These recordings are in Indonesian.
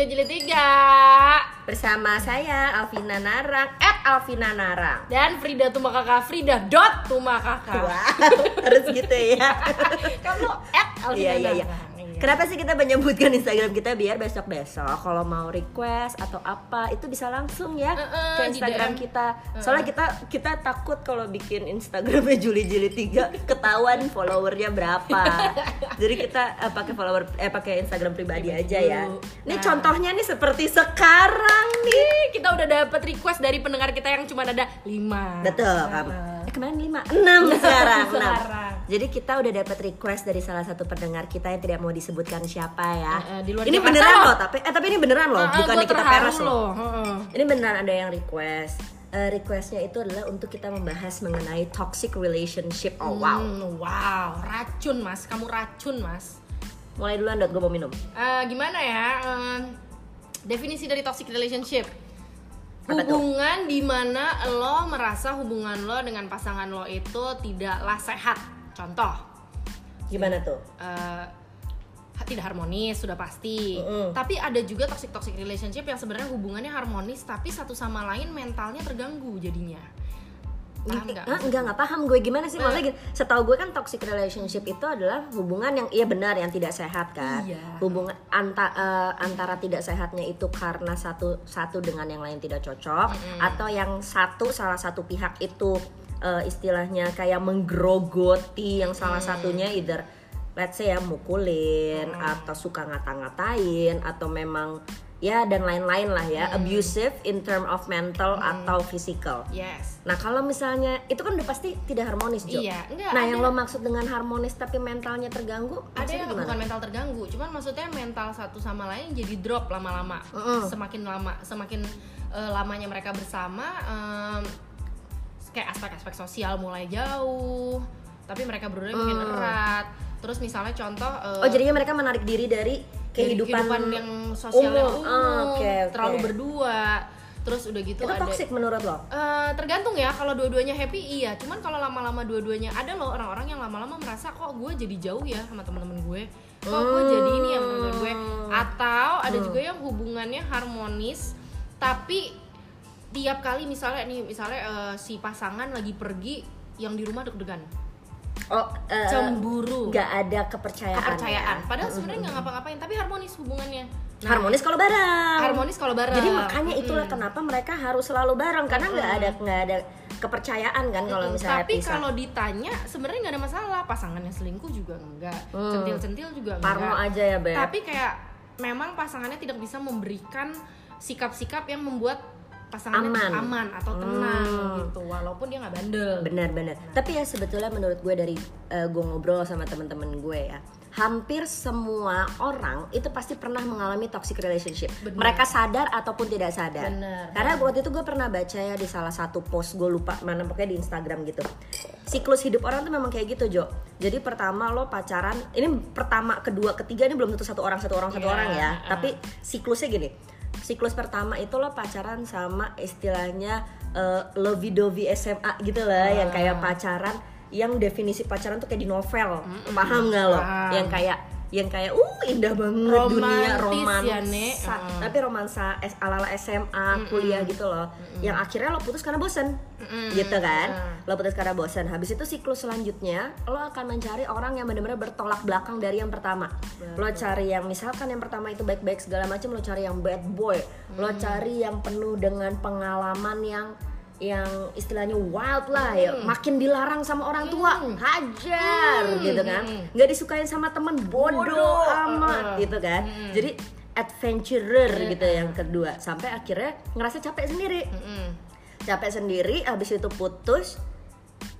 jilid-jilid tiga Bersama saya Alvina Narang At Alvina Narang dan Frida Tumakaka Frida dot Tumakaka. Wah, harus gitu ya Kamu at Alvina Iya iya iya. Kenapa sih kita menyebutkan Instagram kita biar besok-besok kalau mau request atau apa itu bisa langsung ya Uh-uh, ke di Instagram kita. Soalnya kita kita takut kalau bikin Instagramnya Juli Jili 3 ketahuan followernya berapa. Jadi kita eh, pakai follower eh pakai Instagram pribadi aja ya. Ini Nah. contohnya nih seperti sekarang nih. Ih, kita udah dapet request dari pendengar kita yang cuma ada lima. Betul, Nah. kamu. Eh kemarin 5, 6 sekarang. enam. Sekarang. Jadi kita udah dapat request dari salah satu pendengar kita yang tidak mau disebutkan siapa ya. Eh, eh, di luar ini Jakarta beneran loh. loh, tapi eh tapi ini beneran loh, Ah, ah, bukannya kita peres loh. Heeh. Ini beneran ada yang request. Eh, requestnya itu adalah untuk kita membahas mengenai toxic relationship. Oh wow. Hmm, wow, racun mas, kamu racun mas. Mulai duluan dot gue mau minum. Eh, gimana ya? eh, definisi dari toxic relationship. Apa hubungan di mana lo merasa hubungan lo dengan pasangan lo itu tidaklah sehat. Contoh, Gimana tuh? eh, tidak harmonis sudah pasti. Mm-mm. Tapi ada juga toxic toxic relationship yang sebenarnya hubungannya harmonis tapi satu sama lain mentalnya terganggu jadinya. Paham? Ah, enggak nggak paham gue gimana sih Nah. maksudnya gini, setahu gue kan toxic relationship itu adalah hubungan yang iya benar yang tidak sehat kan Iya. hubungan anta, eh, antara tidak sehatnya itu karena satu satu dengan yang lain tidak cocok atau yang satu salah satu pihak itu eh, istilahnya kayak menggerogoti yang salah satunya either let's say ya mukulin atau suka ngata-ngatain atau memang ya dan lain-lain lah ya abusive in term of mental atau physical Yes. Nah kalau misalnya itu kan udah pasti tidak harmonis Jo. Iya, enggak, Nah ada- yang lo maksud dengan harmonis tapi mentalnya terganggu, ada yang gimana? bukan mental terganggu cuman maksudnya mental satu sama lain jadi drop lama-lama Mm-mm. semakin lama semakin eh, lamanya mereka bersama em, kayak aspek-aspek sosial mulai jauh tapi mereka berdua makin Mm. erat terus misalnya contoh eh, Oh jadinya mereka menarik diri dari dari kehidupan, yang sosial yang umum. umum Ah, oke, oke. terlalu berdua terus udah gitu Itu ada toxic menurut lo? Eh, tergantung ya kalau dua-duanya happy iya cuman kalau lama-lama dua-duanya ada loh orang-orang yang lama-lama merasa kok gue jadi jauh ya sama teman-teman gue kok gue jadi ini ya sama teman gue atau ada juga yang hubungannya harmonis tapi tiap kali misalnya nih misalnya eh, si pasangan lagi pergi yang di rumah deg-degan Oh eh, cemburu nggak ada kepercayaan. kepercayaan ya? padahal sebenarnya nggak ngapa-ngapain tapi harmonis hubungannya Nah, Harmonis kalau bareng. harmonis kalau bareng Jadi makanya itulah kenapa mereka harus selalu bareng karena nggak ada nggak ada kepercayaan kan kalau Mm-mm. misalnya tapi pisah. kalau ditanya sebenarnya nggak ada masalah pasangannya selingkuh juga enggak Hmm. centil-centil juga enggak Parno aja ya Beb. tapi kayak memang pasangannya tidak bisa memberikan sikap-sikap yang membuat pasangannya Aman. aman atau tenang Hmm. gitu walaupun dia nggak bandel Benar-benar. Tapi ya sebetulnya menurut gue dari eh, gue ngobrol sama temen-temen gue ya, hampir semua orang itu pasti pernah mengalami toxic relationship. Benar. Mereka sadar ataupun tidak sadar. Benar. Karena waktu itu gue pernah baca ya di salah satu post gue lupa mana pokoknya di Instagram gitu. Siklus hidup orang tuh memang kayak gitu Jo. Jadi pertama lo pacaran, ini pertama, kedua, ketiga ini belum tentu satu orang satu orang satu Iya, orang ya. uh. Tapi siklusnya gini. Siklus pertama itu lo pacaran sama istilahnya eh, lovey dovey SMA gitu lah, yang kayak pacaran yang definisi pacaran tuh kayak di novel, paham nggak lo? paham. Yang kayak yang kayak uh indah banget dunia Romantis romansa, ya, Nek. Mm. tapi romansa S- ala-ala SMA kuliah gitu loh, yang akhirnya lo putus karena bosen, gitu kan? Lo putus karena bosen. Habis itu siklus selanjutnya lo akan mencari orang yang benar-benar bertolak belakang dari yang pertama. Lo cari yang misalkan yang pertama itu baik-baik segala macam, lo cari yang bad boy, lo cari yang penuh dengan pengalaman yang yang istilahnya wild lah ya makin dilarang sama orang tua hajar gitu kan. Nggak disukain sama temen bodoh amat gitu kan. Jadi adventurer gitu yang kedua sampai akhirnya ngerasa capek sendiri. Mm-mm. capek sendiri habis itu putus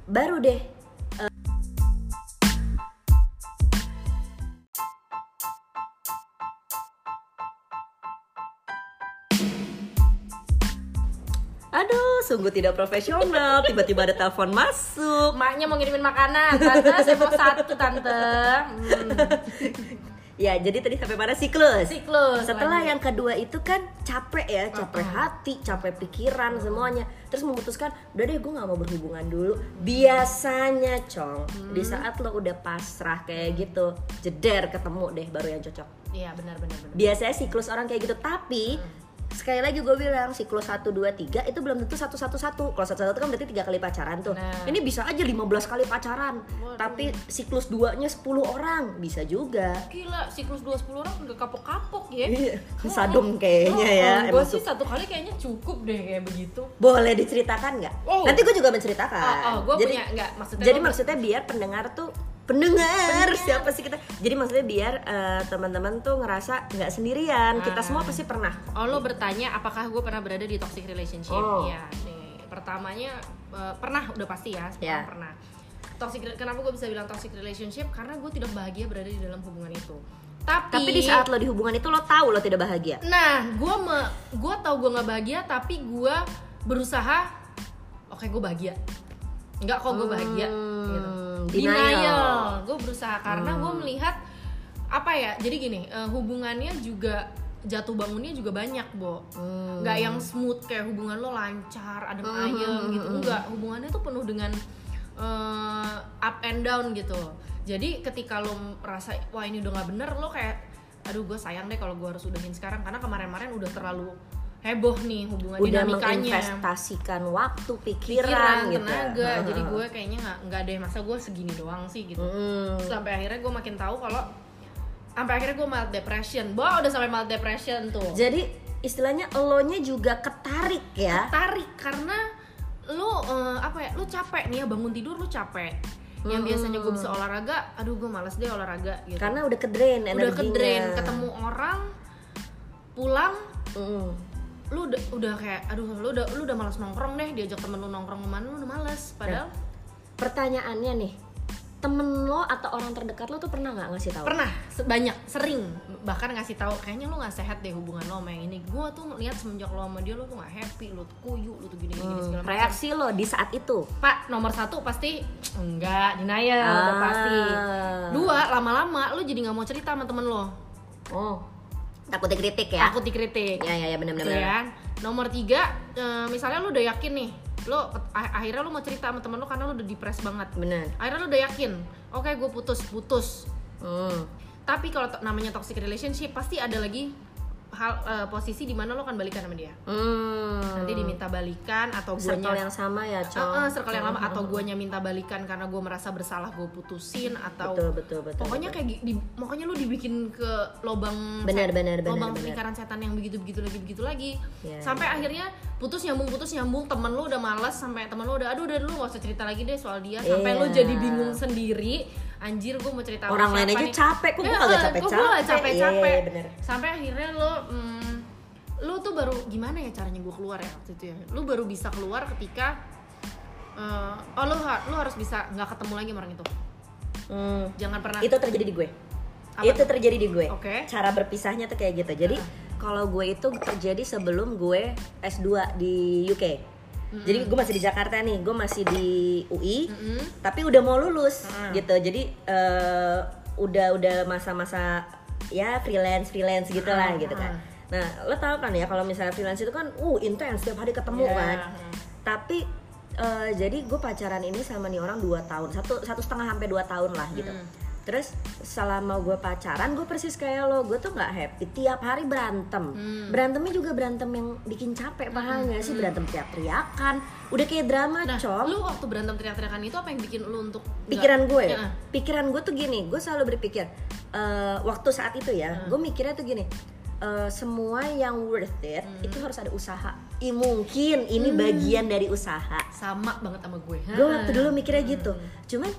baru deh Aduh, sungguh tidak profesional. Tiba-tiba ada telepon masuk. Maknya mau ngirimin makanan, tante saya mau satu tante. Hmm. Ya, jadi tadi sampai mana siklus? Siklus. Setelah lanjut. yang kedua itu kan capek ya, capek hati, capek pikiran semuanya. Terus memutuskan, udah deh gue nggak mau berhubungan dulu. Biasanya, cong, di saat lo udah pasrah kayak gitu, jeder ketemu deh baru yang cocok. iya benar benar benar biasanya siklus orang kayak gitu tapi sekali lagi gue bilang siklus 1, 2, 3 itu belum tentu satu satu satu kalau satu satu kan berarti tiga kali pacaran tuh. Nah. ini bisa aja 15 kali pacaran Waduh. tapi siklus duanya 10 orang bisa juga. Gila siklus dua sepuluh orang udah kapok-kapok ya. Iya, sadom kayaknya ya gue sih satu kali kayaknya cukup deh kayak begitu. Boleh diceritakan nggak? Oh. nanti gue juga menceritakan. Oh, oh gue jadi punya nggak maksudnya jadi lo- maksudnya biar pendengar tuh pendengar siapa sih kita jadi maksudnya biar eh, teman-teman tuh ngerasa nggak sendirian kita Ah. semua pasti pernah Oh lo bertanya apakah gue pernah berada di toxic relationship? Oh. Iya. Nih pertamanya eh, pernah udah pasti ya, semua Ya. pernah. Toxic kenapa gue bisa bilang toxic relationship? Karena gue tidak bahagia berada di dalam hubungan itu. Tapi, tapi di saat lo di hubungan itu lo tahu lo tidak bahagia nah gue me gue tahu gue nggak bahagia tapi gue berusaha oke gue bahagia nggak kok gue bahagia Hmm, gitu denial. Hmm. denial gue berusaha karena gue melihat apa ya jadi gini eh, hubungannya juga jatuh bangunnya juga banyak bo Hmm. nggak yang smooth kayak hubungan lo lancar adem ayem gitu enggak hubungannya tuh penuh dengan eh, up and down gitu jadi ketika lo merasa wah ini udah nggak bener lo kayak aduh gue sayang deh kalau gue harus udahin sekarang karena kemarin-kemarin udah terlalu heboh nih hubungan udah dinamikanya. menginvestasikan waktu pikiran, pikiran gitu tenaga. Jadi gue kayaknya nggak nggak deh masa gue segini doang sih gitu. Hmm. sampai akhirnya gue makin tahu kalau sampai akhirnya gue mild depression. Wah udah sampai mild depression tuh. Jadi istilahnya elonya juga ketarik ya. Tarik karena lu eh, apa ya lu capek nih ya bangun tidur lu capek. Yang biasanya gue bisa olahraga aduh gue males deh olahraga gitu. Karena udah kedrain energinya udah ke drain ketemu orang pulang Mm. Lu udah udah kayak aduh lu udah lu udah malas nongkrong deh diajak temen lu nongkrong ke mana lu udah males. Padahal pertanyaannya nih temen lo atau orang terdekat lo tuh pernah nggak ngasih tahu? Pernah banyak sering bahkan ngasih tahu kayaknya lu nggak sehat deh hubungan lo sama yang ini. Gue tuh lihat semenjak lo sama dia lo tuh nggak happy lo tuh kuyu lo tuh gini gini, Hmm, segala macam. reaksi lo di saat itu? Pak nomor satu pasti enggak denial udah Ah. pasti dua lama-lama lo jadi nggak mau cerita sama temen lo. Oh takut dikritik ya? Takut dikritik. Ya ya ya benar Gitu benar. kan nomor tiga eh, misalnya lo udah yakin nih lo akhirnya lo mau cerita sama temen lo karena lo udah depres banget. Benar. Akhirnya lo udah yakin oke gue putus putus. Hmm. tapi kalau namanya toxic relationship pasti ada lagi hal eh, posisi di mana lo kan balikan sama dia. Hmm. nanti diminta balikan atau circle guanya yang sama ya cowok eh, circle yang lama atau guanya minta balikan karena gue merasa bersalah gue putusin atau betul betul betul pokoknya kayak gi- di, pokoknya lu dibikin ke lobang Benar, set- benar, benar, lobang benar. lingkaran setan yang begitu begitu lagi begitu lagi. Ya, sampai akhirnya putus nyambung putus nyambung temen lu udah malas sampai temen lu udah aduh udah lu gak usah cerita lagi deh soal dia. Sampai lu Iya. jadi bingung sendiri anjir gue mau cerita orang lain aja nih? capek kok gue kagak eh, capek kok gua nggak capek capek-capek? iya bener. Sampai akhirnya lo hmm, lu tuh baru gimana ya caranya gue keluar ya waktu itu ya? Lu baru bisa keluar ketika eh, oh ha- lu harus bisa nggak ketemu lagi sama orang itu? Hmm. jangan pernah. itu terjadi di gue. Apa? Itu terjadi di gue. Oke. cara berpisahnya tuh kayak gitu. Jadi kalau gue itu terjadi sebelum gue S2 di UK jadi gue masih di Jakarta nih gue masih di UI Mm-mm. tapi udah mau lulus Mm. gitu jadi eh, udah udah masa-masa ya freelance freelance gitu lah Mm, gitu kan nah lo tau kan ya kalau misalnya freelance itu kan uh intens setiap hari ketemu Iya. kan tapi eh, jadi gue pacaran ini sama nih orang dua tahun satu satu setengah sampai dua tahun lah gitu Hmm. Terus selama gue pacaran gue persis kayak lo gue tuh nggak happy tiap hari berantem Hmm. berantemnya juga berantem yang bikin capek paham nggak sih berantem teriak-teriakan udah kayak drama Nah, cong lu waktu berantem teriak-teriakan itu apa yang bikin lu untuk pikiran gue Ya. pikiran gue tuh gini gue selalu berpikir eh, waktu saat itu ya Hmm. gue mikirnya tuh gini eh, semua yang worth it Hmm. itu harus ada usaha Ih, mungkin ini bagian dari usaha sama banget sama gue. gue waktu dulu mikirnya Hmm. gitu cuman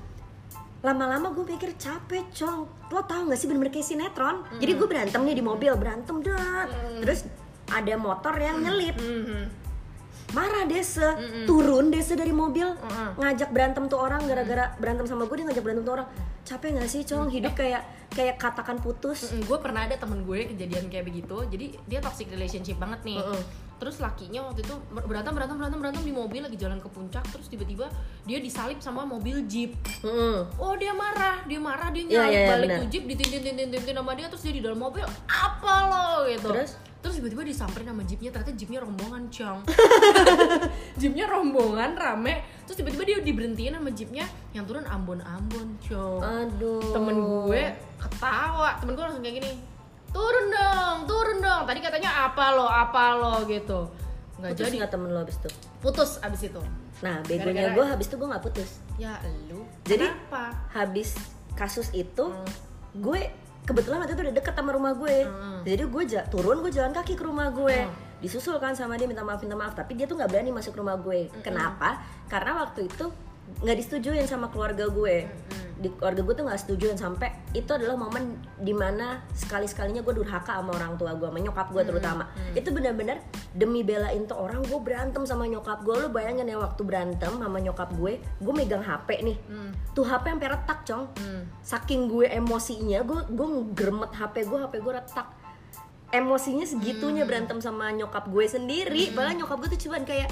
lama-lama gue pikir capek cong lo tau gak sih bener-bener kayak sinetron? Hmm. jadi gue berantem nih di mobil berantem dat terus ada motor yang nyelip. Mhm. marah dese. Turun dese dari mobil Mm-mm. ngajak berantem tuh orang gara-gara berantem sama gue dia ngajak berantem tuh orang. Capek gak sih cong? Hidup kayak kayak katakan putus. Mm-mm, gue pernah ada temen gue kejadian kayak begitu. Jadi dia toxic relationship banget nih. Mm-mm. Terus lakinya waktu itu ber- berantem berantem berantem berantem di mobil lagi jalan ke puncak terus tiba-tiba dia disalip sama mobil jeep. Mm-mm. oh dia marah dia marah Iya, dia nyalip iya, iya, balik benar. tuh jeep ditintin tintin tintin sama dia terus dia di dalam mobil apa lo? gitu. Terus? terus tiba-tiba disamperin sama jeepnya ternyata jeepnya rombongan cong jeepnya rombongan rame. Terus tiba-tiba dia diberhentiin sama jeepnya yang turun ambon ambon cong aduh. Temen gue ketawa. Temen gue langsung kayak gini turun dong turun dong. Tadi katanya apa lo apa lo gitu. Nggak putus jadi. nggak temen lo abis itu? Putus abis itu. Nah begonya gue habis itu gue nggak putus. Ya lu. Jadi- kenapa? habis kasus itu Hmm. gue kebetulan waktu itu udah deket sama rumah gue. Hmm. jadi gue turun gue jalan kaki ke rumah gue. Hmm. disusul kan sama dia minta maaf minta maaf. Tapi dia tuh nggak berani masuk rumah gue. Hmm. kenapa? Karena waktu itu nggak disetujuin sama keluarga gue. Hmm. Di keluarga gue tuh nggak setujuin sampai itu adalah momen di mana sekali sekalinya gue durhaka sama orang tua gue sama nyokap gue terutama. itu benar-benar demi belain tuh orang gue berantem sama nyokap gue lo bayangin ya waktu berantem sama nyokap gue gue megang hp nih. Hmm. tuh hp sampai retak cong. Hmm. saking gue emosinya gue gue ngeremet hp gue hp gue retak. Emosinya segitunya berantem sama nyokap gue sendiri. Padahal nyokap gue tuh cuman kayak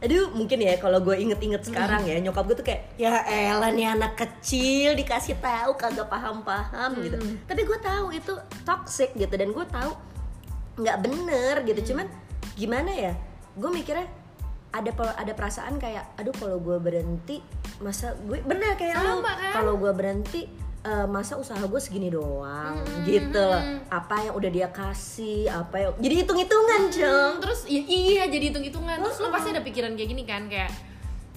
aduh mungkin ya kalau gue inget-inget sekarang ya nyokap gue tuh kayak ya elah nih anak kecil dikasih tahu kagak paham-paham gitu. Tapi gue tahu itu toxic gitu dan gue tahu nggak bener gitu. Cuman gimana ya gue mikirnya ada ada perasaan kayak aduh kalau gue berhenti masa gue bener kayak lu Sama, kan? kalau gue berhenti eh, masa usaha gue segini doang gitu. loh apa yang udah dia kasih apa yang jadi hitung hitungan cong Hmm, terus iya jadi hitung hitungan terus lo pasti ada pikiran kayak gini kan kayak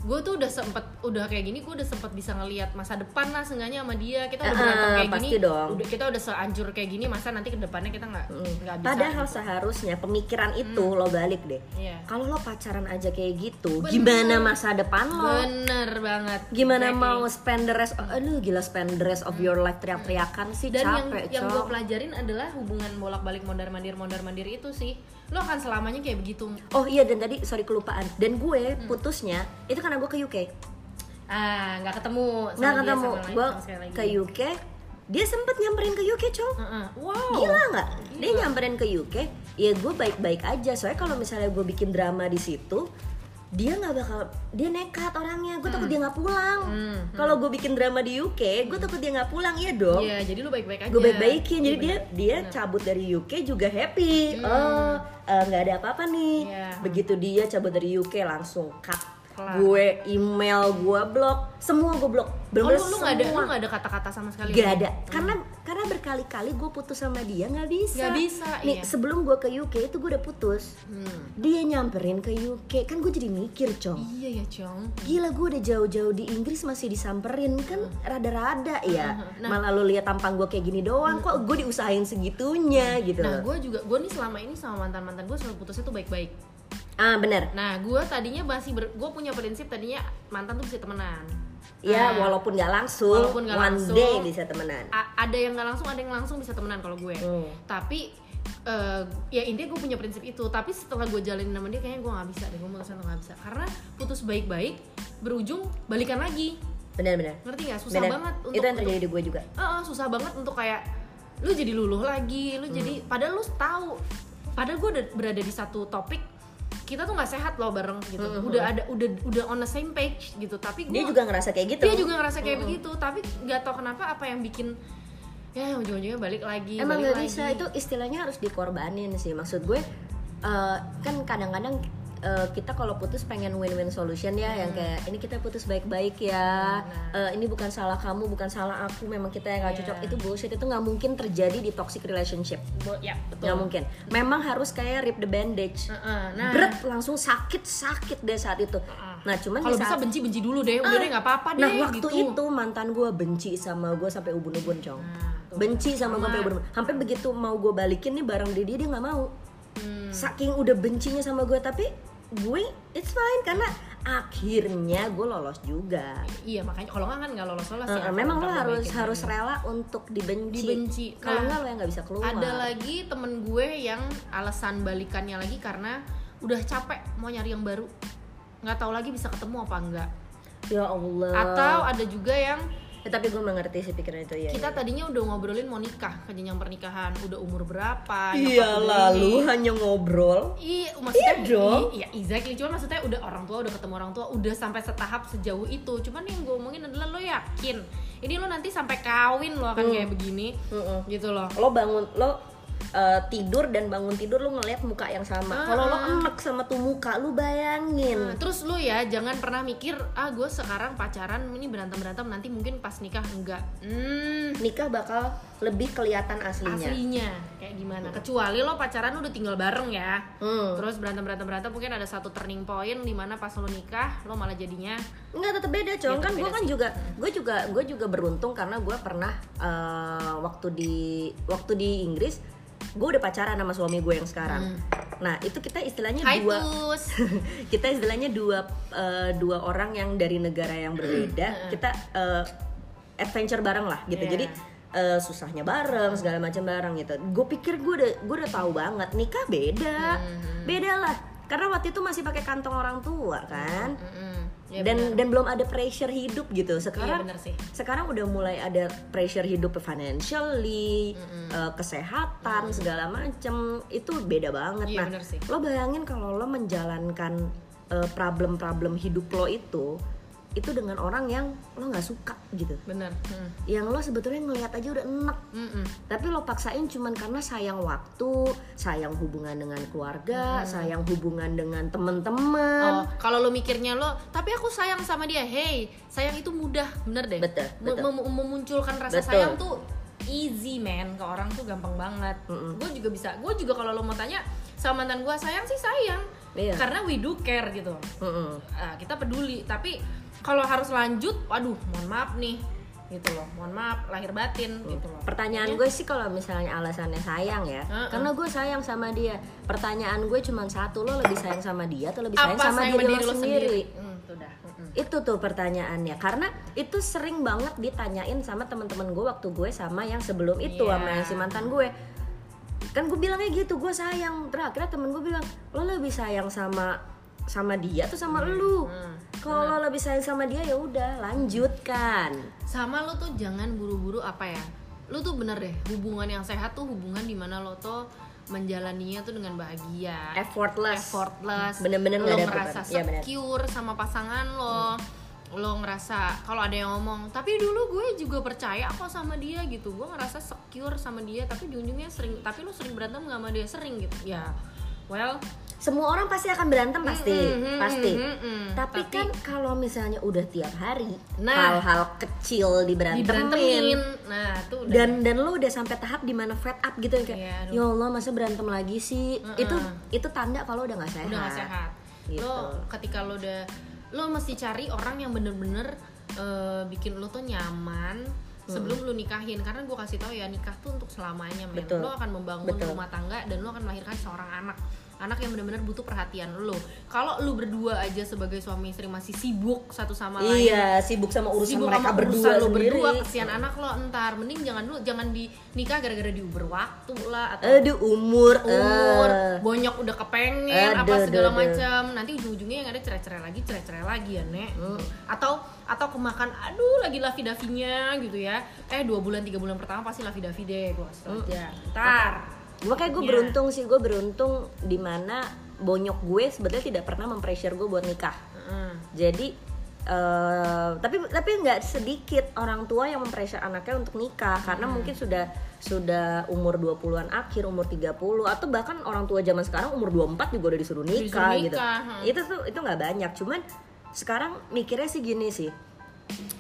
gue tuh udah sempet udah kayak gini gue udah sempet bisa ngelihat masa depan lah seenggaknya sama dia kita udah Ah, berantem kayak pasti gini dong. udah kita udah seancur kayak gini masa nanti ke depannya kita nggak nggak bisa padahal seharusnya pemikiran itu lo balik deh Iya. kalau lo pacaran aja kayak gitu Bener. gimana masa depan lo bener banget gimana Exactly. mau spend the rest of, aduh gila spend the rest of your life teriak-teriakan sih dan yang capek yang gue Cong. pelajarin adalah hubungan bolak balik mondar mandir mondar mandir itu sih lo akan selamanya kayak begitu oh iya dan tadi sorry kelupaan dan gue Hmm. putusnya itu karena gue ke UK ah nggak ketemu nggak ketemu gue ke UK dia sempet nyamperin ke UK cong Heeh. wow Gila nggak? Dia nyamperin ke UK, ya gue baik-baik aja. Soalnya kalau misalnya gue bikin drama di situ, dia nggak bakal, dia nekat orangnya. Gue takut dia nggak pulang. Hmm, Kalau gue bikin drama di UK, gue takut dia nggak pulang ya dong. Iya, jadi lu baik-baik aja. Gue baik-baikin, jadi Iya, dia bener. dia cabut dari UK juga happy. Oh, eh, nggak ada apa-apa nih. Iya. Begitu dia cabut dari UK langsung cut. Kelar. Gue email, gue blok, semua gue blok. Oh, Bener-bener lu, lu gak ada lu gak ada kata-kata sama sekali. Gak ada, karena karena berkali-kali gue putus sama dia nggak bisa. Nggak bisa, Nih iya. sebelum gue ke UK itu gue udah putus. Hmm. Dia nyamperin ke UK, kan gue jadi mikir cong. Iya ya, Cong. Gila gue udah jauh-jauh di Inggris masih disamperin kan rada-rada ya. Nah. Malah lu lihat tampang gue kayak gini doang kok gue diusahain segitunya gitu. Nah, gue juga gue nih selama ini sama mantan-mantan gue selalu putusnya tuh baik-baik. Ah bener. Nah, gue tadinya masih ber, gue punya prinsip tadinya mantan tuh bisa temenan. Ya Nah, walaupun nggak langsung, Walaupun nggak one langsung. day bisa temenan. a- ada yang nggak langsung, ada yang langsung bisa temenan kalau gue. Hmm. Tapi eh, ya intinya gue punya prinsip itu. Tapi setelah gue jalanin sama dia, kayaknya gue nggak bisa deh. Gue mutusin nggak bisa. Karena putus baik-baik, berujung balikan lagi. Bener-bener. Ngerti nggak? Susah Bener. banget untuk Itu yang untuk- terjadi di gue juga. Heeh, susah banget untuk kayak lu jadi luluh lagi, lu jadi Hmm. padahal lu tahu padahal gue udah berada di satu topik kita tuh nggak sehat loh bareng gitu. Udah ada udah udah on the same page gitu. Tapi Hmm, Dia gua- juga ngerasa kayak gitu. dia juga ngerasa kayak begitu, tapi nggak tahu kenapa apa yang bikin ya ujung-ujungnya balik lagi. Emang balik lagi. bisa itu istilahnya harus dikorbanin sih. Maksud gue eh, kan kadang-kadang eh, kita kalau putus pengen win-win solution ya, yang kayak ini kita putus baik-baik ya. Eh, ini bukan salah kamu, bukan salah aku. Memang kita yang nggak Iya. cocok. Itu bullshit. Itu nggak mungkin terjadi di toxic relationship. Bo- ya betul. Nggak mungkin. Memang harus kayak rip the bandage. Heeh, nah, Berat langsung sakit sakit deh saat itu. Nah cuman kalau bisa saat- benci-benci dulu deh, udah Ah, deh nggak apa-apa deh Nah waktu gitu. itu mantan gue benci sama gue sampai ubun-ubun cong. Nah, benci sama gue sampai ubun-ubun. Sampai begitu mau gue balikin nih barang dia dia dia nggak mau. Hmm. Saking udah bencinya sama gue tapi gue it's fine karena akhirnya gue lolos juga. Iya makanya kalau nggak kan nggak lolos lolos Eh, ya. memang lo harus harus diri. rela untuk dibenci. Dibenci. Kalau Nah, nggak lo yang nggak bisa keluar. Ada lagi temen gue yang alasan balikannya lagi karena udah capek mau nyari yang baru. Nggak tahu lagi bisa ketemu apa enggak. Ya Allah. Atau ada juga yang Eh, tapi gue mengerti sih pikiran itu ya. kita tadinya udah ngobrolin mau nikah ke jenjang pernikahan, udah umur berapa? Iya lalu ini. hanya ngobrol. Iya, maksudnya Iya dong. Iya, exactly. Cuman maksudnya udah orang tua udah ketemu orang tua, udah sampai setahap sejauh itu. Cuman yang gue omongin adalah lo yakin ini lo nanti sampai kawin lo akan kayak begini, Mm-mm. gitu loh. Lo bangun lo eh, tidur dan bangun tidur lu ngeliat muka yang sama. Kalau lo enek sama tuh muka, lu bayangin. Nah, terus lu ya jangan pernah mikir ah gue sekarang pacaran ini berantem berantem nanti mungkin pas nikah enggak hmm Nikah bakal lebih kelihatan aslinya. aslinya kayak gimana kecuali lo pacaran udah tinggal bareng ya Hmm. terus berantem berantem berantem mungkin ada satu turning point di mana pas lo nikah lo malah jadinya Enggak tetap beda, Cong. Iya, kan gue kan juga gue juga gue juga beruntung karena gue pernah eh, waktu di waktu di Inggris gue udah pacaran sama suami gue yang sekarang. Nah, itu kita istilahnya Hmm. Hai dua kita istilahnya dua eh, dua orang yang dari negara yang berbeda kita eh, adventure bareng lah gitu Iya. jadi eh, susahnya bareng segala macam bareng gitu gue pikir gue udah gue udah tahu banget nikah beda Hmm. beda lah karena waktu itu masih pakai kantong orang tua kan Mm-mm. Ya, dan bener. dan belum ada pressure hidup gitu. Iya, sekarang bener sih. sekarang udah mulai ada pressure hidup financially eh, kesehatan segala macem. Itu beda banget. Iya, nah bener sih. lo bayangin kalau lo menjalankan eh, problem-problem hidup lo itu itu dengan orang yang lo nggak suka gitu bener Mm. yang lo sebetulnya ngelihat aja udah enak Mm-mm. tapi lo paksain cuman karena sayang waktu sayang hubungan dengan keluarga sayang hubungan dengan teman-teman Oh, kalau lo mikirnya lo, tapi aku sayang sama dia. Hey, sayang itu mudah, bener deh. Betul, betul. mem- memunculkan rasa Betul. sayang tuh easy man ke orang tuh gampang banget. Mm-mm. Gue juga bisa. Gue juga kalau lo mau tanya sama mantan gue sayang sih sayang, Iya. karena we do care gitu. Mm-mm. Ah, kita peduli. Tapi kalau harus lanjut, waduh, mohon maaf nih, gitu loh. Mohon maaf, lahir batin, gitu loh. Pertanyaan gue sih kalau misalnya alasannya sayang ya, Heeh. karena gue sayang sama dia. Pertanyaan gue cuma satu, lo lebih sayang sama dia atau lebih sayang Apa sama sayang diri sama lo sendiri? Hmm, tuh dah. Mm-mm. Itu tuh pertanyaannya. Karena itu sering banget ditanyain sama teman-teman gue waktu gue sama yang sebelum itu Iya. sama yang si mantan gue. Kan gue bilangnya gitu, gue sayang. Terakhirnya temen gue bilang, lo lebih sayang sama sama dia tuh sama lu. Hmm. Kalau lo lebih sayang sama dia ya udah lanjutkan. sama lo tuh jangan buru-buru apa ya lo tuh bener deh hubungan yang sehat tuh hubungan di mana lo tuh menjalaninya tuh dengan bahagia Effortless. effortless Bener-bener lo ada ngerasa beban. Iya, secure sama pasangan lo lo ngerasa kalau ada yang ngomong tapi dulu gue juga percaya kok sama dia gitu gue ngerasa secure sama dia tapi di ujungnya sering tapi lo sering berantem nggak sama dia sering gitu ya well Semua orang pasti akan berantem pasti, mm, mm, pasti. mm, mm, mm. Tapi, kan kalau misalnya udah tiap hari Nah. hal-hal kecil diberantemin, diberantemin nah tuh udah dan dan lo udah sampai tahap di mana fed up gitu kayak Iya, ya Allah masa berantem lagi sih itu itu tanda kalau udah nggak sehat. udah gak sehat Gitu. lo ketika lo udah lo mesti cari orang yang bener-bener eh, bikin lo tuh nyaman sebelum lo nikahin karena gue kasih tahu ya nikah tuh untuk selamanya men Betul. lo akan membangun Betul. rumah tangga dan lo akan melahirkan seorang anak anak yang benar-benar butuh perhatian lo kalau lo berdua aja sebagai suami istri masih sibuk satu sama lain Iya, sibuk sama urusan sibuk mereka sama berdua urusan lo sendiri. berdua kesian anak lo entar mending jangan dulu jangan di nikah gara-gara diuber waktu lah atau Aduh umur, umur eh. bonyok udah kepengen Aduh, apa segala macam. Nanti ujung-ujungnya yang ada cerai-cerai lagi cerai-cerai lagi ya nek. Hmm. atau atau kemakan aduh lagi lavi davinya gitu ya. Eh dua bulan tiga bulan pertama pasti lavi davi deh gue kasih tau ntar Makanya gue Iya. beruntung sih, gue beruntung di mana bonyok gue sebetulnya tidak pernah mempressure gue buat nikah. Heeh. Jadi eh, tapi tapi nggak sedikit orang tua yang mempressure anaknya untuk nikah karena Hmm. mungkin sudah sudah umur 20-an akhir, umur 30 atau bahkan orang tua zaman sekarang umur 24 juga udah disuruh nikah, Disuruh gitu. nikah, hmm. Itu tuh itu nggak banyak, cuman sekarang mikirnya sih gini sih.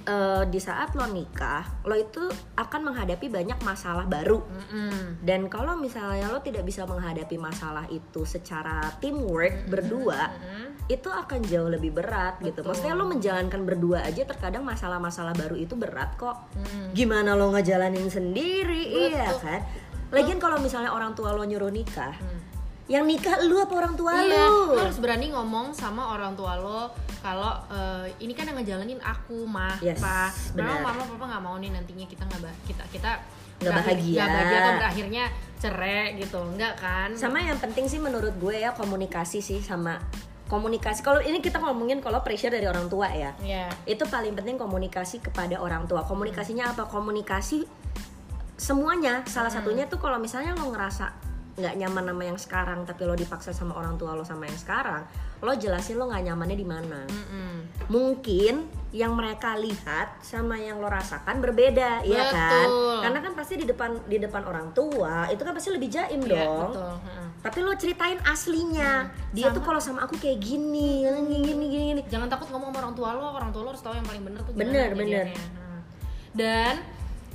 Eh, di saat lo nikah, lo itu akan menghadapi banyak masalah baru. Mm-mm. Dan kalau misalnya lo tidak bisa menghadapi masalah itu secara teamwork berdua, itu akan jauh lebih berat gitu. Betul. Maksudnya lo menjalankan berdua aja terkadang masalah-masalah baru itu berat kok. Mm. Gimana lo ngejalanin sendiri, iya Betul. kan? Lagian kalau misalnya orang tua lo nyuruh nikah, yang nikah lu apa orang tua Iya, lu? lo harus berani ngomong sama orang tua lo kalau eh, ini kan yang ngejalanin aku mah, Yes, pa. benar. Memang mama papa nggak mau nih nantinya kita nggak kita kita Nggak bahagia. nggak bahagia atau berakhirnya cerai gitu, enggak kan? Sama yang penting sih menurut gue ya komunikasi sih sama komunikasi. Kalau ini kita ngomongin kalau pressure dari orang tua ya. Iya. itu paling penting komunikasi kepada orang tua komunikasinya apa komunikasi semuanya salah Hmm. satunya tuh kalau misalnya lo ngerasa nggak nyaman sama yang sekarang tapi lo dipaksa sama orang tua lo sama yang sekarang lo jelasin lo nggak nyamannya di mana Mm-mm. mungkin yang mereka lihat sama yang lo rasakan berbeda ya kan Betul. karena kan pasti di depan di depan orang tua itu kan pasti lebih jaim Iya, dong betul. Tapi lo ceritain aslinya dia Sama- tuh kalau sama aku kayak gini gini gini gini, gini. jangan takut ngomong sama orang tua lo orang tua lo harus tahu yang paling bener tuh Bener, bener. Dan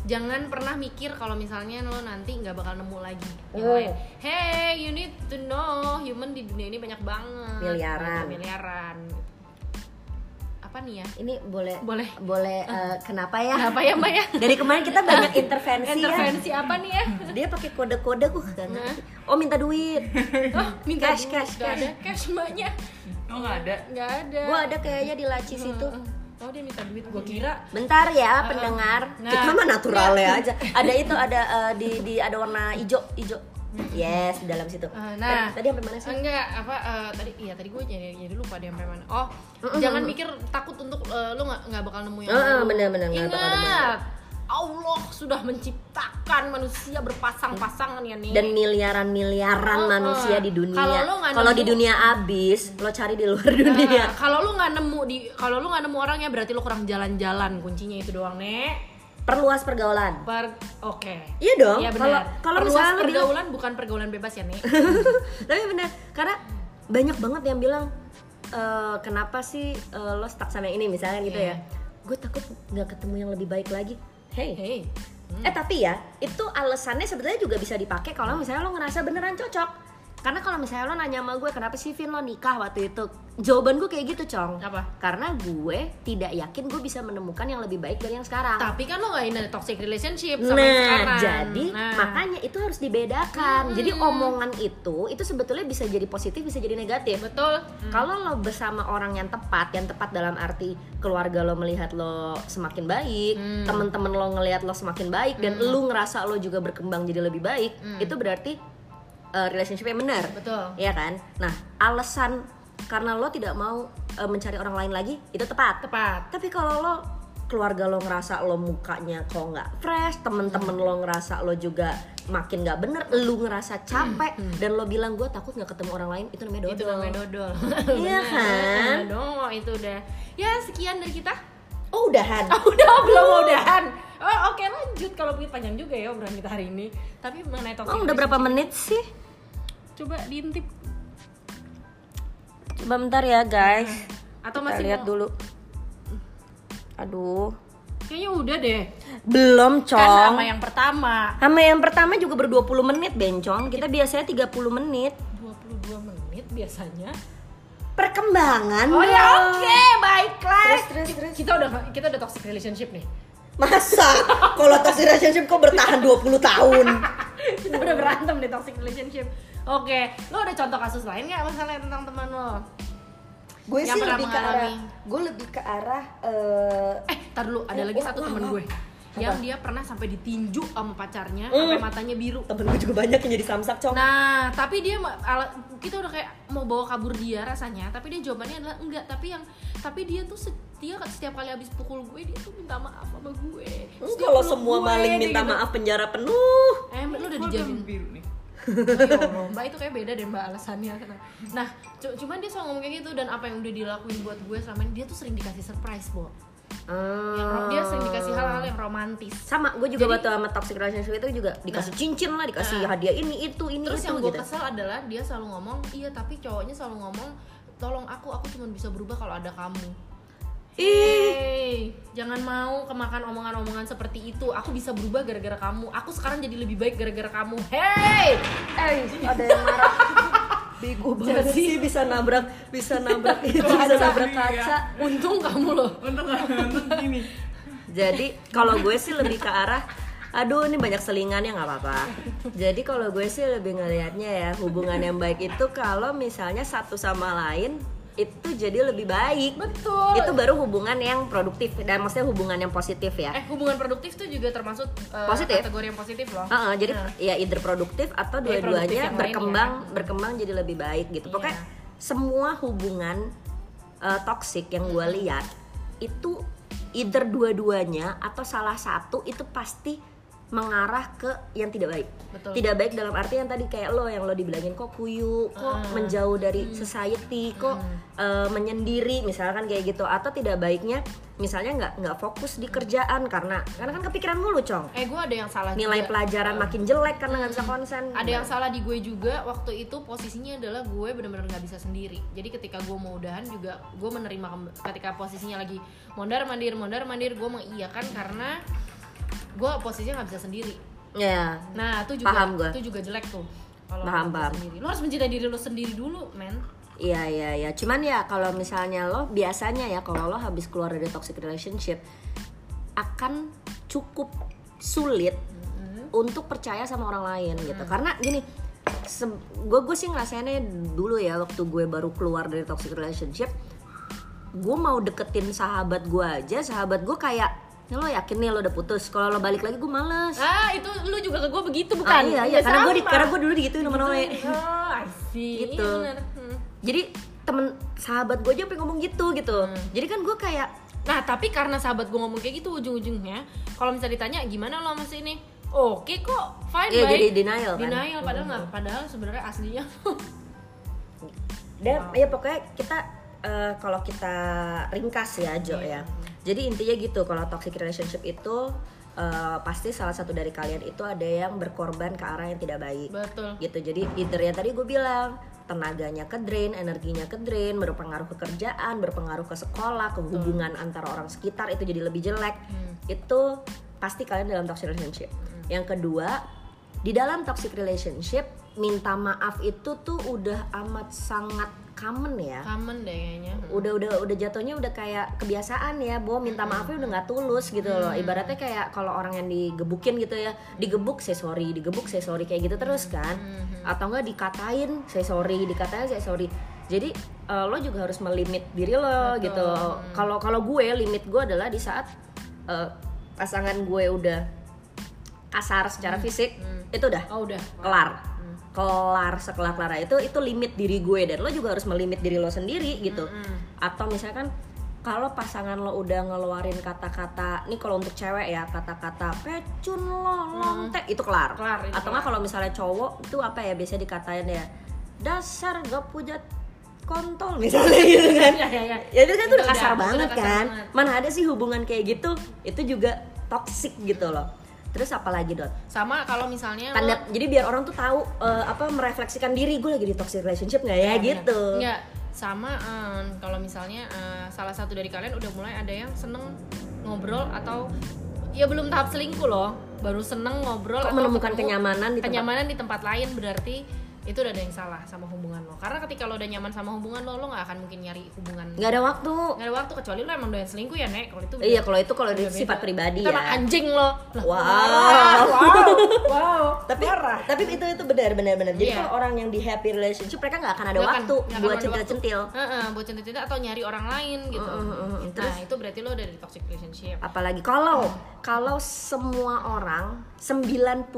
jangan pernah mikir kalau misalnya lo nanti nggak bakal nemu lagi Yang Oh. lain, hey you need to know human di dunia ini banyak banget Miliaran. Gitu, miliaran apa nih ya ini boleh Boleh. boleh eh, kenapa ya apa ya mbak ya dari kemarin kita banyak intervensi, intervensi apa nih ya ya dia pakai kode-kode uh gak ngerti. oh minta duit oh minta Cash, duit. cash, Nggak cash. ada cash mbaknya Oh nggak ada. nggak ada gua ada kayaknya di laci situ oh dia minta duit gua kira bentar ya pendengar Nah. kita mah naturalnya aja ada itu ada eh, di di ada warna hijau hijau yes di dalam situ Eh, nah. tadi sampai mana sih Enggak, apa eh, tadi iya tadi gue jadi jadi lupa deh sampai mana. Oh, Mm-mm. jangan mikir takut untuk eh, lo nggak nggak bakal nemu yang Heeh, baru. bener-bener, nggak bakal nemu Ingat, Allah sudah menciptakan manusia berpasang-pasangan ya nih. dan miliaran miliaran Oh, manusia di dunia. Kalau lo di dunia abis lo cari di luar Nah, dunia. kalau lu nggak nemu di kalau lu nggak nemu orangnya berarti lu kurang jalan-jalan. Kuncinya itu doang nek. Perluas pergaulan. Per oke. Iya dong. Iya kalau benar. kalau Perluas misalnya lo bilang pergaulan bukan pergaulan bebas ya nek. tapi bener karena banyak banget yang bilang "Eh, kenapa sih eh, lo stuck sama yang ini? Misalnya gitu Iya. ya gue takut nggak ketemu yang lebih baik lagi hey. Hey, eh tapi ya itu alasannya sebetulnya juga bisa dipakai kalau misalnya lo ngerasa beneran cocok karena kalau misalnya lo nanya sama gue kenapa sih Vin lo nikah waktu itu jawaban gue kayak gitu cong Apa? karena gue tidak yakin gue bisa menemukan yang lebih baik dari yang sekarang tapi kan lo nggak in a toxic relationship sama Nah, sekarang. jadi Nah. makanya itu harus dibedakan. Jadi omongan itu itu sebetulnya bisa jadi positif, bisa jadi negatif. betul. Kalau lo bersama orang yang tepat, yang tepat dalam arti keluarga lo melihat lo semakin baik, Hmm. temen-temen lo ngelihat lo semakin baik, dan lo ngerasa lo juga berkembang jadi lebih baik, Hmm. itu berarti uh, relationship yang benar, Betul. ya kan? Nah, alasan karena lo tidak mau uh, mencari orang lain lagi itu tepat. Tepat. Tapi kalau lo keluarga lo ngerasa lo mukanya kok nggak fresh, temen-temen lo ngerasa lo juga makin nggak bener, lo ngerasa capek dan lo bilang gue takut nggak ketemu orang lain itu namanya Hmm. Itu dodol. namanya dodol. Iya kan? Dong, itu udah. Ya sekian dari kita. Oh udahan. Ah, udah belum udahan. Oh, oke lanjut kalau begitu panjang juga ya obrolan kita hari ini. Tapi mengenai toxic Oh udah berapa menit sih? Coba diintip Coba bentar ya guys. atau Kita masih lihat mau- dulu. Aduh, Kayaknya udah deh. belum Kan cong. sama yang pertama. Sama yang pertama juga ber 20 menit bencong. Kita biasanya 30 menit. 22 menit biasanya. Perkembangan. Oh ya oke, baiklah. Terus terus terus. Kita udah kita udah toxic relationship nih. Masa kalau toxic relationship kok bertahan 20 tahun? kita udah berantem di toxic relationship. Oke, lo ada contoh kasus lain nggak masalah tentang teman lo? Gue Yang sih lebih ke arah gue lebih ke arah eh, Eh, tar dulu ada lagi oh, satu oh, temen oh. gue yang dia pernah sampai ditinju sama pacarnya Hmm. sampai matanya biru. temen gue juga banyak yang jadi samsak cong. Nah, tapi dia kita udah kayak mau bawa kabur dia rasanya, tapi dia jawabannya adalah enggak, tapi yang tapi dia tuh setia setiap kali habis pukul gue dia tuh minta maaf sama gue. Dia kalau semua gue, maling minta gitu. maaf penjara penuh. Eh, lu udah dijamin. biru nih. Ya Allah, Mbak itu kayak beda deh Mbak alasannya. Nah, cu- cuman dia selalu ngomong kayak gitu dan apa yang udah dilakuin buat gue selama ini dia tuh sering dikasih surprise, Bo. Yang ro- dia sering dikasih hal-hal yang romantis. sama gue juga Jadi- waktu sama toxic relationship itu juga dikasih cincin lah dikasih Nah. hadiah ini itu ini Terus itu yang gue gitu kesel adalah dia selalu ngomong, iya tapi cowoknya selalu ngomong, tolong aku, aku cuma bisa berubah kalau ada kamu. Ih Hey, jangan mau kemakan omongan-omongan seperti itu. Aku bisa berubah gara-gara kamu. Aku sekarang jadi lebih baik gara-gara kamu. Hey, eh ada yang marah bego banget Jadi- sih bisa nabrak bisa nabrak itu bisa nabrak kaca untung kamu loh. Untung nonton gini. jadi kalau gue sih lebih ke arah aduh ini banyak selingan ya nggak apa-apa jadi kalau gue sih lebih ngelihatnya ya hubungan yang baik itu kalau misalnya satu sama lain itu jadi lebih baik Betul. itu baru hubungan yang produktif dan maksudnya hubungan yang positif ya Eh, hubungan produktif tuh juga termasuk uh, Positif. kategori yang positif loh. Heeh, jadi Nah. ya either produktif atau Ya, produktif dua-duanya berkembang ya. berkembang jadi lebih baik gitu. Pokoknya Iya. semua hubungan uh, toxic yang gue lihat itu either dua-duanya atau salah satu itu pasti mengarah ke yang tidak baik. Betul. Tidak baik dalam arti yang tadi kayak lo yang lo dibilangin kok kuyu, kok Ah. menjauh dari Hmm. society, kok eh, menyendiri misalkan kayak gitu atau tidak baiknya misalnya nggak nggak fokus di kerjaan karena karena kan kepikiran mulu, Cong. eh gue ada yang salah Nilai juga. pelajaran makin jelek karena nggak bisa konsen. ada yang salah di gue juga waktu itu posisinya adalah gue benar-benar nggak bisa sendiri jadi ketika gue mau udahan juga gue menerima ketika posisinya lagi mondar mandir mondar mandir gue mengiyakan karena gue posisinya nggak bisa sendiri Ya. nah itu juga Paham gua. itu juga jelek tuh kalau Paham, paham. sendiri lo harus mencintai diri lo sendiri dulu men Iya iya iya. Cuman ya kalau misalnya lo biasanya ya kalau lo habis keluar dari toxic relationship akan cukup sulit untuk percaya sama orang lain gitu. Karena gini, gue gue sih ngerasainnya dulu ya waktu gue baru keluar dari toxic relationship, gue mau deketin sahabat gue aja, sahabat gue kayak "Ini lo yakin nih lo udah putus. Kalau lo balik lagi gue males. Ah itu lu juga ke gue begitu bukan? Ah, iya iya Ya, karena gue karena gue dulu digituin sama Noe. Oh I see. Gitu. Iya. Hmm. jadi temen sahabat gue aja pengen ngomong gitu gitu. Jadi kan gue kayak Nah tapi karena sahabat gue ngomong kayak gitu ujung-ujungnya Kalau misalnya ditanya gimana lo sama si ini? Oke kok fine Iya, baik. jadi denial kan? Denial padahal nggak Padahal sebenarnya aslinya. Dan ya pokoknya kita eh, kalau kita ringkas ya Jo Iya. ya jadi intinya gitu kalau toxic relationship itu eh, pasti salah satu dari kalian itu ada yang berkorban ke arah yang tidak baik Betul gitu jadi either yang tadi gue bilang tenaganya ke drain, energinya ke drain, berpengaruh ke kerjaan, berpengaruh ke sekolah, ke hubungan antara orang sekitar itu jadi lebih jelek. Hmm. Itu pasti kalian dalam toxic relationship. Yang kedua, di dalam toxic relationship minta maaf itu tuh udah amat sangat common ya. Common deh kayaknya. Udah udah udah jatuhnya udah kayak kebiasaan ya bahwa minta maafnya udah nggak tulus gitu loh. Ibaratnya kayak kalau orang yang digebukin gitu ya digebuk saya sorry digebuk saya sorry kayak gitu terus kan. Atau enggak dikatain saya sorry dikatain saya sorry. Jadi eh, lo juga harus melimit diri lo Betul. gitu. Kalau kalau gue limit gue adalah di saat eh, pasangan gue udah kasar secara fisik itu udah Oh udah. kelar kelar sekelar kelar itu itu limit diri gue dan lo juga harus melimit diri lo sendiri gitu. Atau misalkan kalau pasangan lo udah ngeluarin kata-kata nih kalau untuk cewek ya kata-kata pecun lo lontek itu kelar, Kelar, itu atau nggak kalau misalnya cowok itu apa ya biasanya dikatain ya? Dasar gak punya kontol misalnya gitu kan. Ya ya ya ya itu kan tuh Itu udah kasar udah- banget udah kasar kan. banget. mana ada sih hubungan kayak gitu itu juga toxic gitu loh terus apa lagi dot? Sama kalau misalnya tanda lo- jadi biar orang tuh tahu eh, apa merefleksikan diri gue lagi di toxic relationship nggak ya? Gitu. Enggak sama em, kalau misalnya eh, salah satu dari kalian udah mulai ada yang seneng ngobrol atau ya belum tahap selingkuh loh. Baru seneng ngobrol Kok atau menemukan kenyamanan di tempat- kenyamanan di tempat lain berarti itu udah ada yang salah sama hubungan lo. Karena ketika lo udah nyaman sama hubungan lo lo nggak akan mungkin nyari hubungan. Nggak ada waktu. Nggak ada waktu kecuali lo emang doyan selingkuh ya nek. Kalau itu iya kalau itu kalau dari sifat beda. pribadi Itu ya. anjing lo. Lah, Wow. wow. Wow. Tapi tapi itu itu benar benar benar. Jadi Iya. kalau orang yang di happy relationship mereka nggak akan ada waktu akan buat centil centil Heeh, buat centil-centil atau nyari orang lain gitu. Mm, mm, mm. Terus? nah itu berarti lo udah di toxic relationship. Apalagi kalau kalau semua orang 99%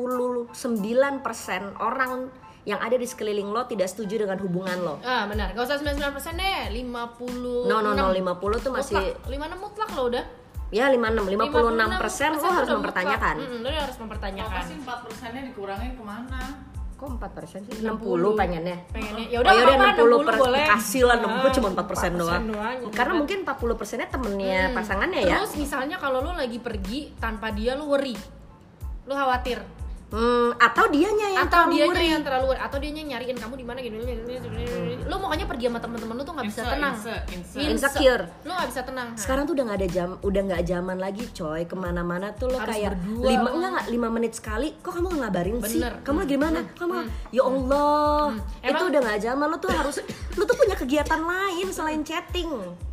orang yang ada di sekeliling lo tidak setuju dengan hubungan lo. Ah benar, gak usah 99% deh, 50 no no no. 50 tuh masih mutlak. 56 mutlak lo udah. Ya 56 56 persen lo harus mempertanyakan. Mm-mm, lo harus Apa mempertanyakan sih 4 persennya dikurangin ke mana? kok 4 persen sih? 60 pengennya. Pengennya, Oh, ya udah yaudah, apa 60 per, boleh. kasih lah 60 Ah, cuma 4 persen doang. doang, Karena gitu mungkin 40 persennya temennya Hmm. pasangannya ya. Terus misalnya kalau lo lagi pergi tanpa dia lo worry. Lo khawatir Hmm, atau dianya yang atau terlalu dia yang terlalu atau dia nyariin kamu di mana gini, gini, gini, gini, gini. lo makanya pergi sama temen-temen lo tuh nggak bisa tenang inse, inse. Inse. Insecure. lo nggak bisa tenang Sekarang tuh udah nggak ada jam, udah nggak zaman lagi, coy. Ke mana-mana tuh lo Harus kayak berdua lima lo. enggak nggak lima menit sekali. Kok kamu nggak ngabarin sih? Bener. Kamu lagi di mana? Kamu ya Allah, itu Emang- udah nggak zaman. Lo tuh harus, lo tuh punya kegiatan lain selain chatting.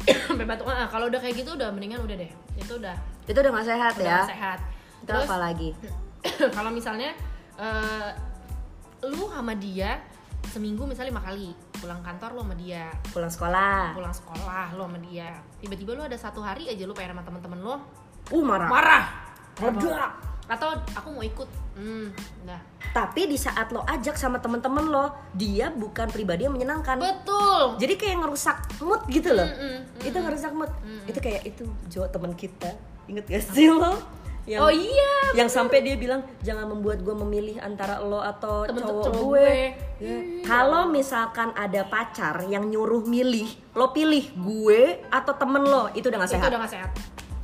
ah, kalau udah kayak gitu udah mendingan udah deh itu udah Itu udah nggak sehat udah ya. nggak sehat Terus apa lagi? kalau misalnya eh, lu sama dia seminggu misalnya lima kali pulang kantor lu sama dia Pulang sekolah. pulang sekolah lu sama dia tiba-tiba lu ada satu hari aja lu pengen sama teman-teman lu Uh marah. marah Meledak. atau aku mau ikut hmm nah Tapi di saat lo ajak sama temen-temen lo, dia bukan pribadi yang menyenangkan. betul Jadi kayak ngerusak mood gitu loh. Mm-mm, Itu ngerusak mood. Itu kayak itu Jo teman kita. Ingat gak sih lo? Yang oh iya yang sampai dia bilang jangan membuat gue memilih antara lo atau Temen cowok, cowok gue. gue. Ya. Kalau misalkan ada pacar yang nyuruh milih, lo pilih gue atau temen lo, itu udah gak itu sehat. udah gak sehat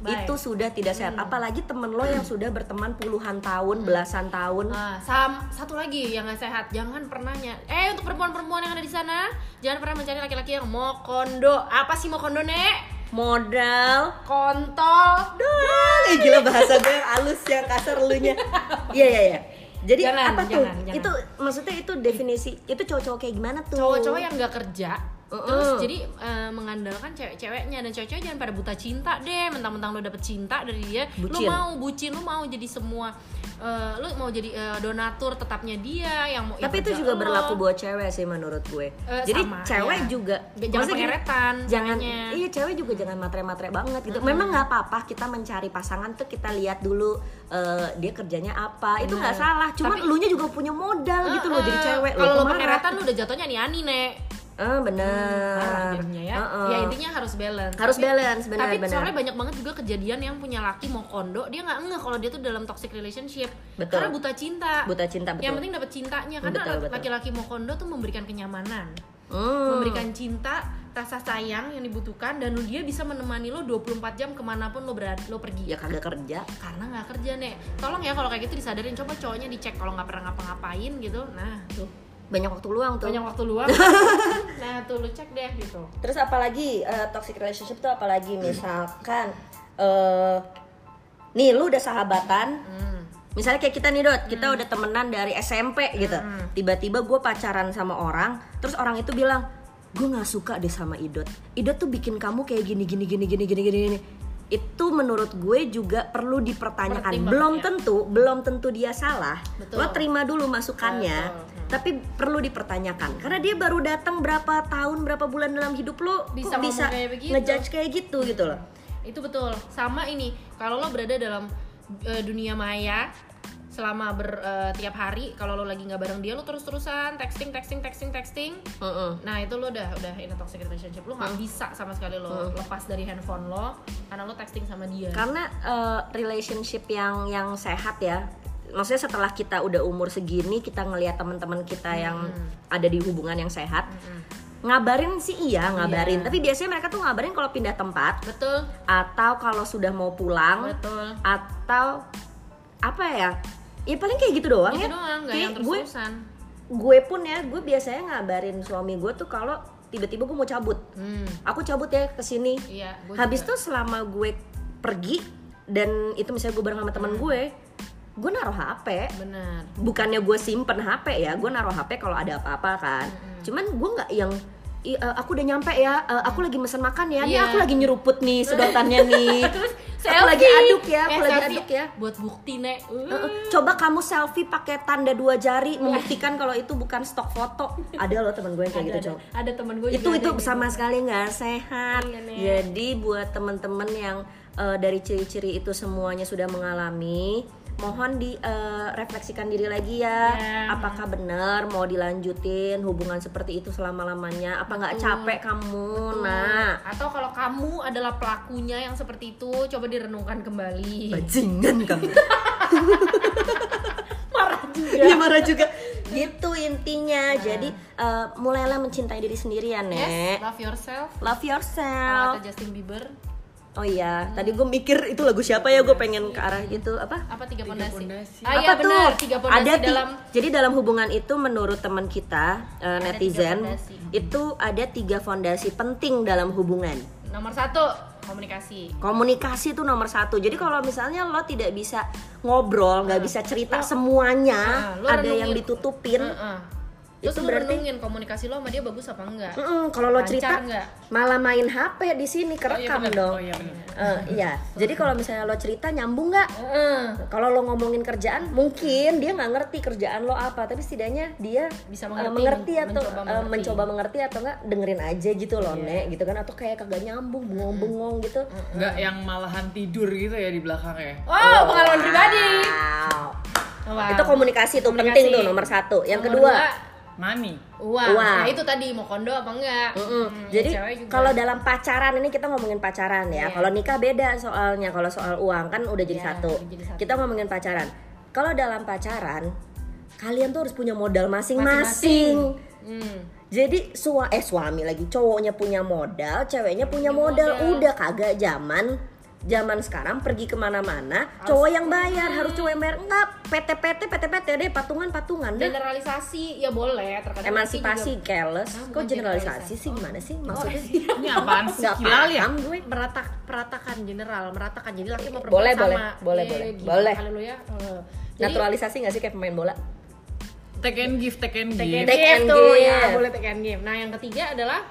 Hmm. Itu sudah tidak sehat. Apalagi temen lo yang sudah berteman puluhan tahun, belasan tahun. Nah, sam satu lagi yang gak sehat, jangan pernah nya. Eh untuk perempuan-perempuan yang ada di sana, jangan pernah mencari laki-laki yang mau kondo. Apa sih mau kondo nek? Modal Kontol. doang. Eh gila bahasa gue yang halus yang kasar elunya. Iya iya iya. Jadi Jangan, apa tuh? jangan. Itu maksudnya itu definisi itu cowok-cowok kayak gimana tuh? Cowok-cowok yang gak kerja. Uh-uh. Terus jadi eh, mengandalkan cewek-ceweknya dan cewek-cewek jangan pada buta cinta deh. Mentang-mentang lu dapet cinta dari dia, Bucin. lu mau bucin, lu mau jadi semua eh, lu mau jadi eh, donatur tetapnya dia yang mau Tapi itu juga lo. berlaku buat cewek sih menurut gue. Eh, Jadi sama, cewek ya. juga Jangan pengeretan Jangan iya cewek juga jangan matre-matre banget gitu. Memang nggak apa-apa kita mencari pasangan tuh kita lihat dulu eh, dia kerjanya apa. Itu nggak salah. Cuman Tapi- elunya juga punya modal gitu loh jadi Eh, cewek. Kalau lo pengeretan lu udah jatuhnya nih ani nek. Ah benar. Jadinya ya. Heeh. Ya intinya harus balance. Harus balance, benar, Tapi benar. soalnya banyak banget juga kejadian yang punya laki mau kondo, dia nggak ngeh kalau dia tuh dalam toxic relationship. Betul. Karena buta cinta. Buta cinta, betul. Yang penting dapat cintanya karena Betul, betul. laki-laki mau kondo tuh memberikan kenyamanan. Hmm. Memberikan cinta, rasa sayang yang dibutuhkan dan dia bisa menemani lo 24 jam ke mana pun lo berada lo pergi. Ya kagak kerja. Karena nggak kerja nek. Tolong ya kalau kayak gitu disadarin coba cowoknya dicek kalau nggak pernah ngapa-ngapain gitu. Nah, tuh Banyak waktu luang tuh. banyak waktu luang. nah, tuh lu cek deh gitu. Terus apalagi eh, toxic relationship tuh apalagi misalkan eh nih lu udah sahabatan, Hmm. misalnya kayak kita nih dot, kita udah temenan dari SMP gitu. Hmm. Tiba-tiba gue pacaran sama orang, terus orang itu bilang, gue nggak suka deh sama Idot. Idot tuh bikin kamu kayak gini gini gini gini gini gini. gini." Itu menurut gue juga perlu dipertanyakan. Belum ya. tentu, belum tentu dia salah. Betul. Lo terima dulu masukannya, Betul. Tapi perlu dipertanyakan. Karena dia baru datang berapa tahun, berapa bulan dalam hidup lo, Bisa kok bisa kayak begitu. ngejudge kayak gitu gitu loh. itu betul sama ini kalau lo berada dalam eh, dunia maya selama ber eh, tiap hari kalau lo lagi nggak bareng dia lo terus terusan texting texting texting texting nah itu lo udah udah in a toxic relationship lo nggak bisa sama sekali lo lepas dari handphone lo karena lo texting sama dia Karena eh, relationship yang yang sehat ya. Maksudnya setelah kita udah umur segini kita ngelihat teman-teman kita yang ada di hubungan yang sehat. Ngabarin sih iya, ngabarin. Iya. Tapi biasanya mereka tuh ngabarin kalau pindah tempat betul atau kalau sudah mau pulang betul atau apa ya? Ya paling kayak gitu doang itu ya. doang Kayak yang gue gue pun ya, gue biasanya ngabarin suami gue tuh kalau tiba-tiba gue mau cabut. hmm, Aku cabut ya ke sini. iya Habis juga. tuh selama gue pergi dan itu misalnya gue bareng sama Hmm. teman gue, gue naruh HP. benar Bukannya gue simpen HP ya, gue naruh HP kalau ada apa-apa kan. Hmm. Cuman gue nggak yang "Ih, eh, aku udah nyampe ya, eh, aku lagi mesen makan ya, nih Iya. aku lagi nyeruput nih sedotannya nih. terus aku lagi aduk ya, aku Eh, lagi selfie aduk ya. buat bukti nek Eh, eh, Coba kamu selfie pakai tanda dua jari membuktikan kalau itu bukan stok foto. Ada loh teman gue yang kayak ada, gitu, ada, Cok ada temen gue itu juga itu ada sama gitu. sekali nggak sehat Iya, Nek. jadi buat teman-teman yang eh, dari ciri-ciri itu semuanya sudah mengalami mohon direfleksikan diri lagi ya. Ya. apakah benar mau dilanjutin hubungan seperti itu selama lamanya apa nggak capek kamu? Nah. Atau kalau kamu adalah pelakunya yang seperti itu coba direnungkan kembali. Bajingan kamu. Marah juga. Iya marah juga. Gitu intinya. Jadi eh, mulailah mencintai diri sendiri ya yes nek. love yourself. Love kalau yourself kata Justin Bieber Oh iya, tadi gue mikir itu lagu siapa ya? Gue pengen ke arah gitu apa? apa tiga Tiga pondasi ah iya apa benar tiga pondasi ada ti- dalam jadi dalam hubungan itu menurut teman kita tiga netizen itu ada tiga fondasi penting dalam hubungan. nomor satu komunikasi Komunikasi itu nomor satu. Jadi kalau misalnya lo tidak bisa ngobrol, nggak bisa cerita Lo- semuanya, Ah, lo ada renungin. yang ditutupin. Heeh. Terus Itu lu berarti- renungin komunikasi lo sama dia bagus apa enggak Mm-mm, kalau lo cerita nggak? malah main HP di sini kerekam bener. dong. Oh iya bener. Eh, iya. Jadi kalau misalnya lo cerita nyambung nggak? Heeh. Kalau lo ngomongin kerjaan, mungkin dia nggak ngerti kerjaan lo apa, tapi setidaknya dia Bisa eh, mengerti, atau mencoba eh, mengerti. mencoba mengerti atau nggak dengerin aja gitu loh, Iya. Nek, gitu kan atau kayak kagak nyambung, bengong-bengong gitu. Enggak yang malahan tidur gitu ya di belakangnya. oh pengalaman pribadi Wow. Wah. Itu komunikasi tuh Komunikasi. penting tuh nomor satu. Yang Nomor kedua, dua, money. uang. Uang. Nah, itu tadi mau kondo apa enggak? Mm-mm. Hmm, Jadi kalau dalam pacaran ini kita ngomongin pacaran ya. Iya. Kalau nikah beda soalnya. Kalau soal uang kan udah jadi, Iya, satu. udah jadi satu. Kita ngomongin pacaran. Kalau dalam pacaran kalian tuh harus punya modal Masing-masing. Hmm. Jadi sua eh suami lagi cowoknya punya modal, ceweknya punya modal. modal. Udah kagak zaman zaman sekarang pergi ke mana-mana cowok yang bayar harus cowok yang bayar. Enggak PT-PT PT-PT deh patungan-patungan deh. Generalisasi ya boleh terkadang emansipasi nanti careless. Ah, kok generalisasi generalisasi. sih gimana sih? Oh, maksudnya Ini apaan sih? nggak Hilal ya? paham gue. Juga merata peratakan general meratakan. Jadi laki perempuan Boleh, sama. boleh, boleh, Eh, boleh, gila boleh. lu ya. Naturalisasi nggak sih kayak pemain bola? Take and give, take and take give. Take and tuh. Give. ya boleh take and give. Nah yang ketiga adalah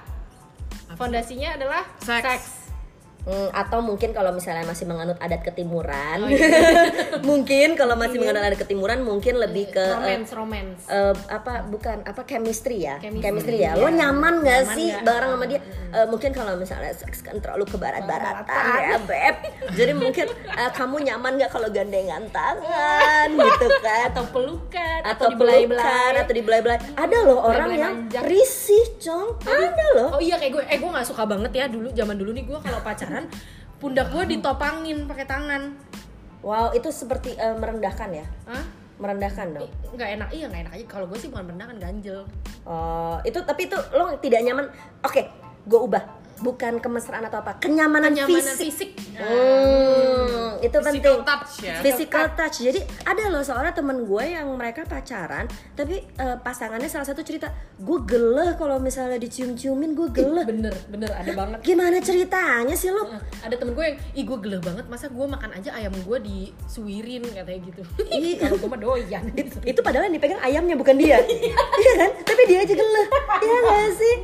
fondasinya adalah Seks. seks Hmm, atau mungkin kalau misalnya masih menganut adat ketimuran Oh, iya. mungkin kalau masih menganut adat ketimuran mungkin lebih ke eh, romance romance. eh, apa bukan apa chemistry ya? Chemistry, chemistry, ya? Iya. lo nyaman gak Nyaman sih nggak? bareng sama dia? Eh, mungkin kalau misalnya seks kan terlalu ke barat-baratan ya beb. Jadi mungkin eh, kamu nyaman gak kalau gandengan tangan gitu kan? Atau pelukan atau dibelai-belai. pelukan atau dibelai-belai. Ada loh orang Belai-belai yang risih cong. Ada loh. Oh iya kayak gue, eh gue nggak suka banget ya dulu zaman dulu nih gue kalau pacaran pundak gue ditopangin pakai tangan, wow itu seperti eh, merendahkan ya Hah? merendahkan dong nggak enak iya nggak enak aja kalau gue sih bukan merendahkan ganjel Oh, itu tapi itu lo tidak nyaman. Oke, gue ubah. Bukan kemesraan atau apa, kenyamanan, kenyamanan fisik. fisik, Hmm, itu penting. Physical touch ya. Physical touch. Jadi ada loh seorang temen gue yang mereka pacaran, tapi eh, pasangannya salah satu cerita, gue geleh kalau misalnya dicium-ciumin, gue geleh. bener bener ada banget Gimana ceritanya sih lo? Ada temen gue yang ih gue geleh banget masa gue makan aja ayam gue disuirin katanya gitu Iya. kalau gue mah doyan gitu. Itu padahal yang dipegang ayamnya bukan dia. iya kan? Tapi dia aja geleh. Iya gak sih?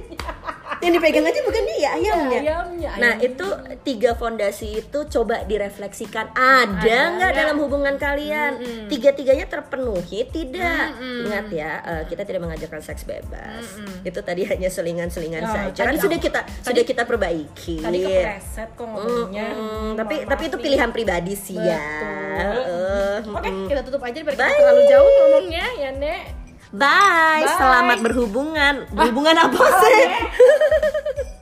Yang dipegang aja bukan dia, ayamnya. ayamnya, Nah ayamnya. itu tiga fondasi itu coba direfleksikan. Ada nggak dalam hubungan kalian? Tiga-tiganya terpenuhi? Tidak. Ingat ya eh, kita tidak mengajarkan seks bebas. Itu tadi hanya selingan-selingan Oh, saja. kan sudah kita tadi- sudah kita perbaiki. tadi kepleset kok ngomongnya Mm, tapi Mohon tapi maaf itu pilihan pribadi sih ya. Betul. Eh, Oke, mm. kita tutup aja biar kita terlalu jauh ngomongnya ya, Nek. Bye. Bye. Selamat berhubungan. Berhubungan apa sih?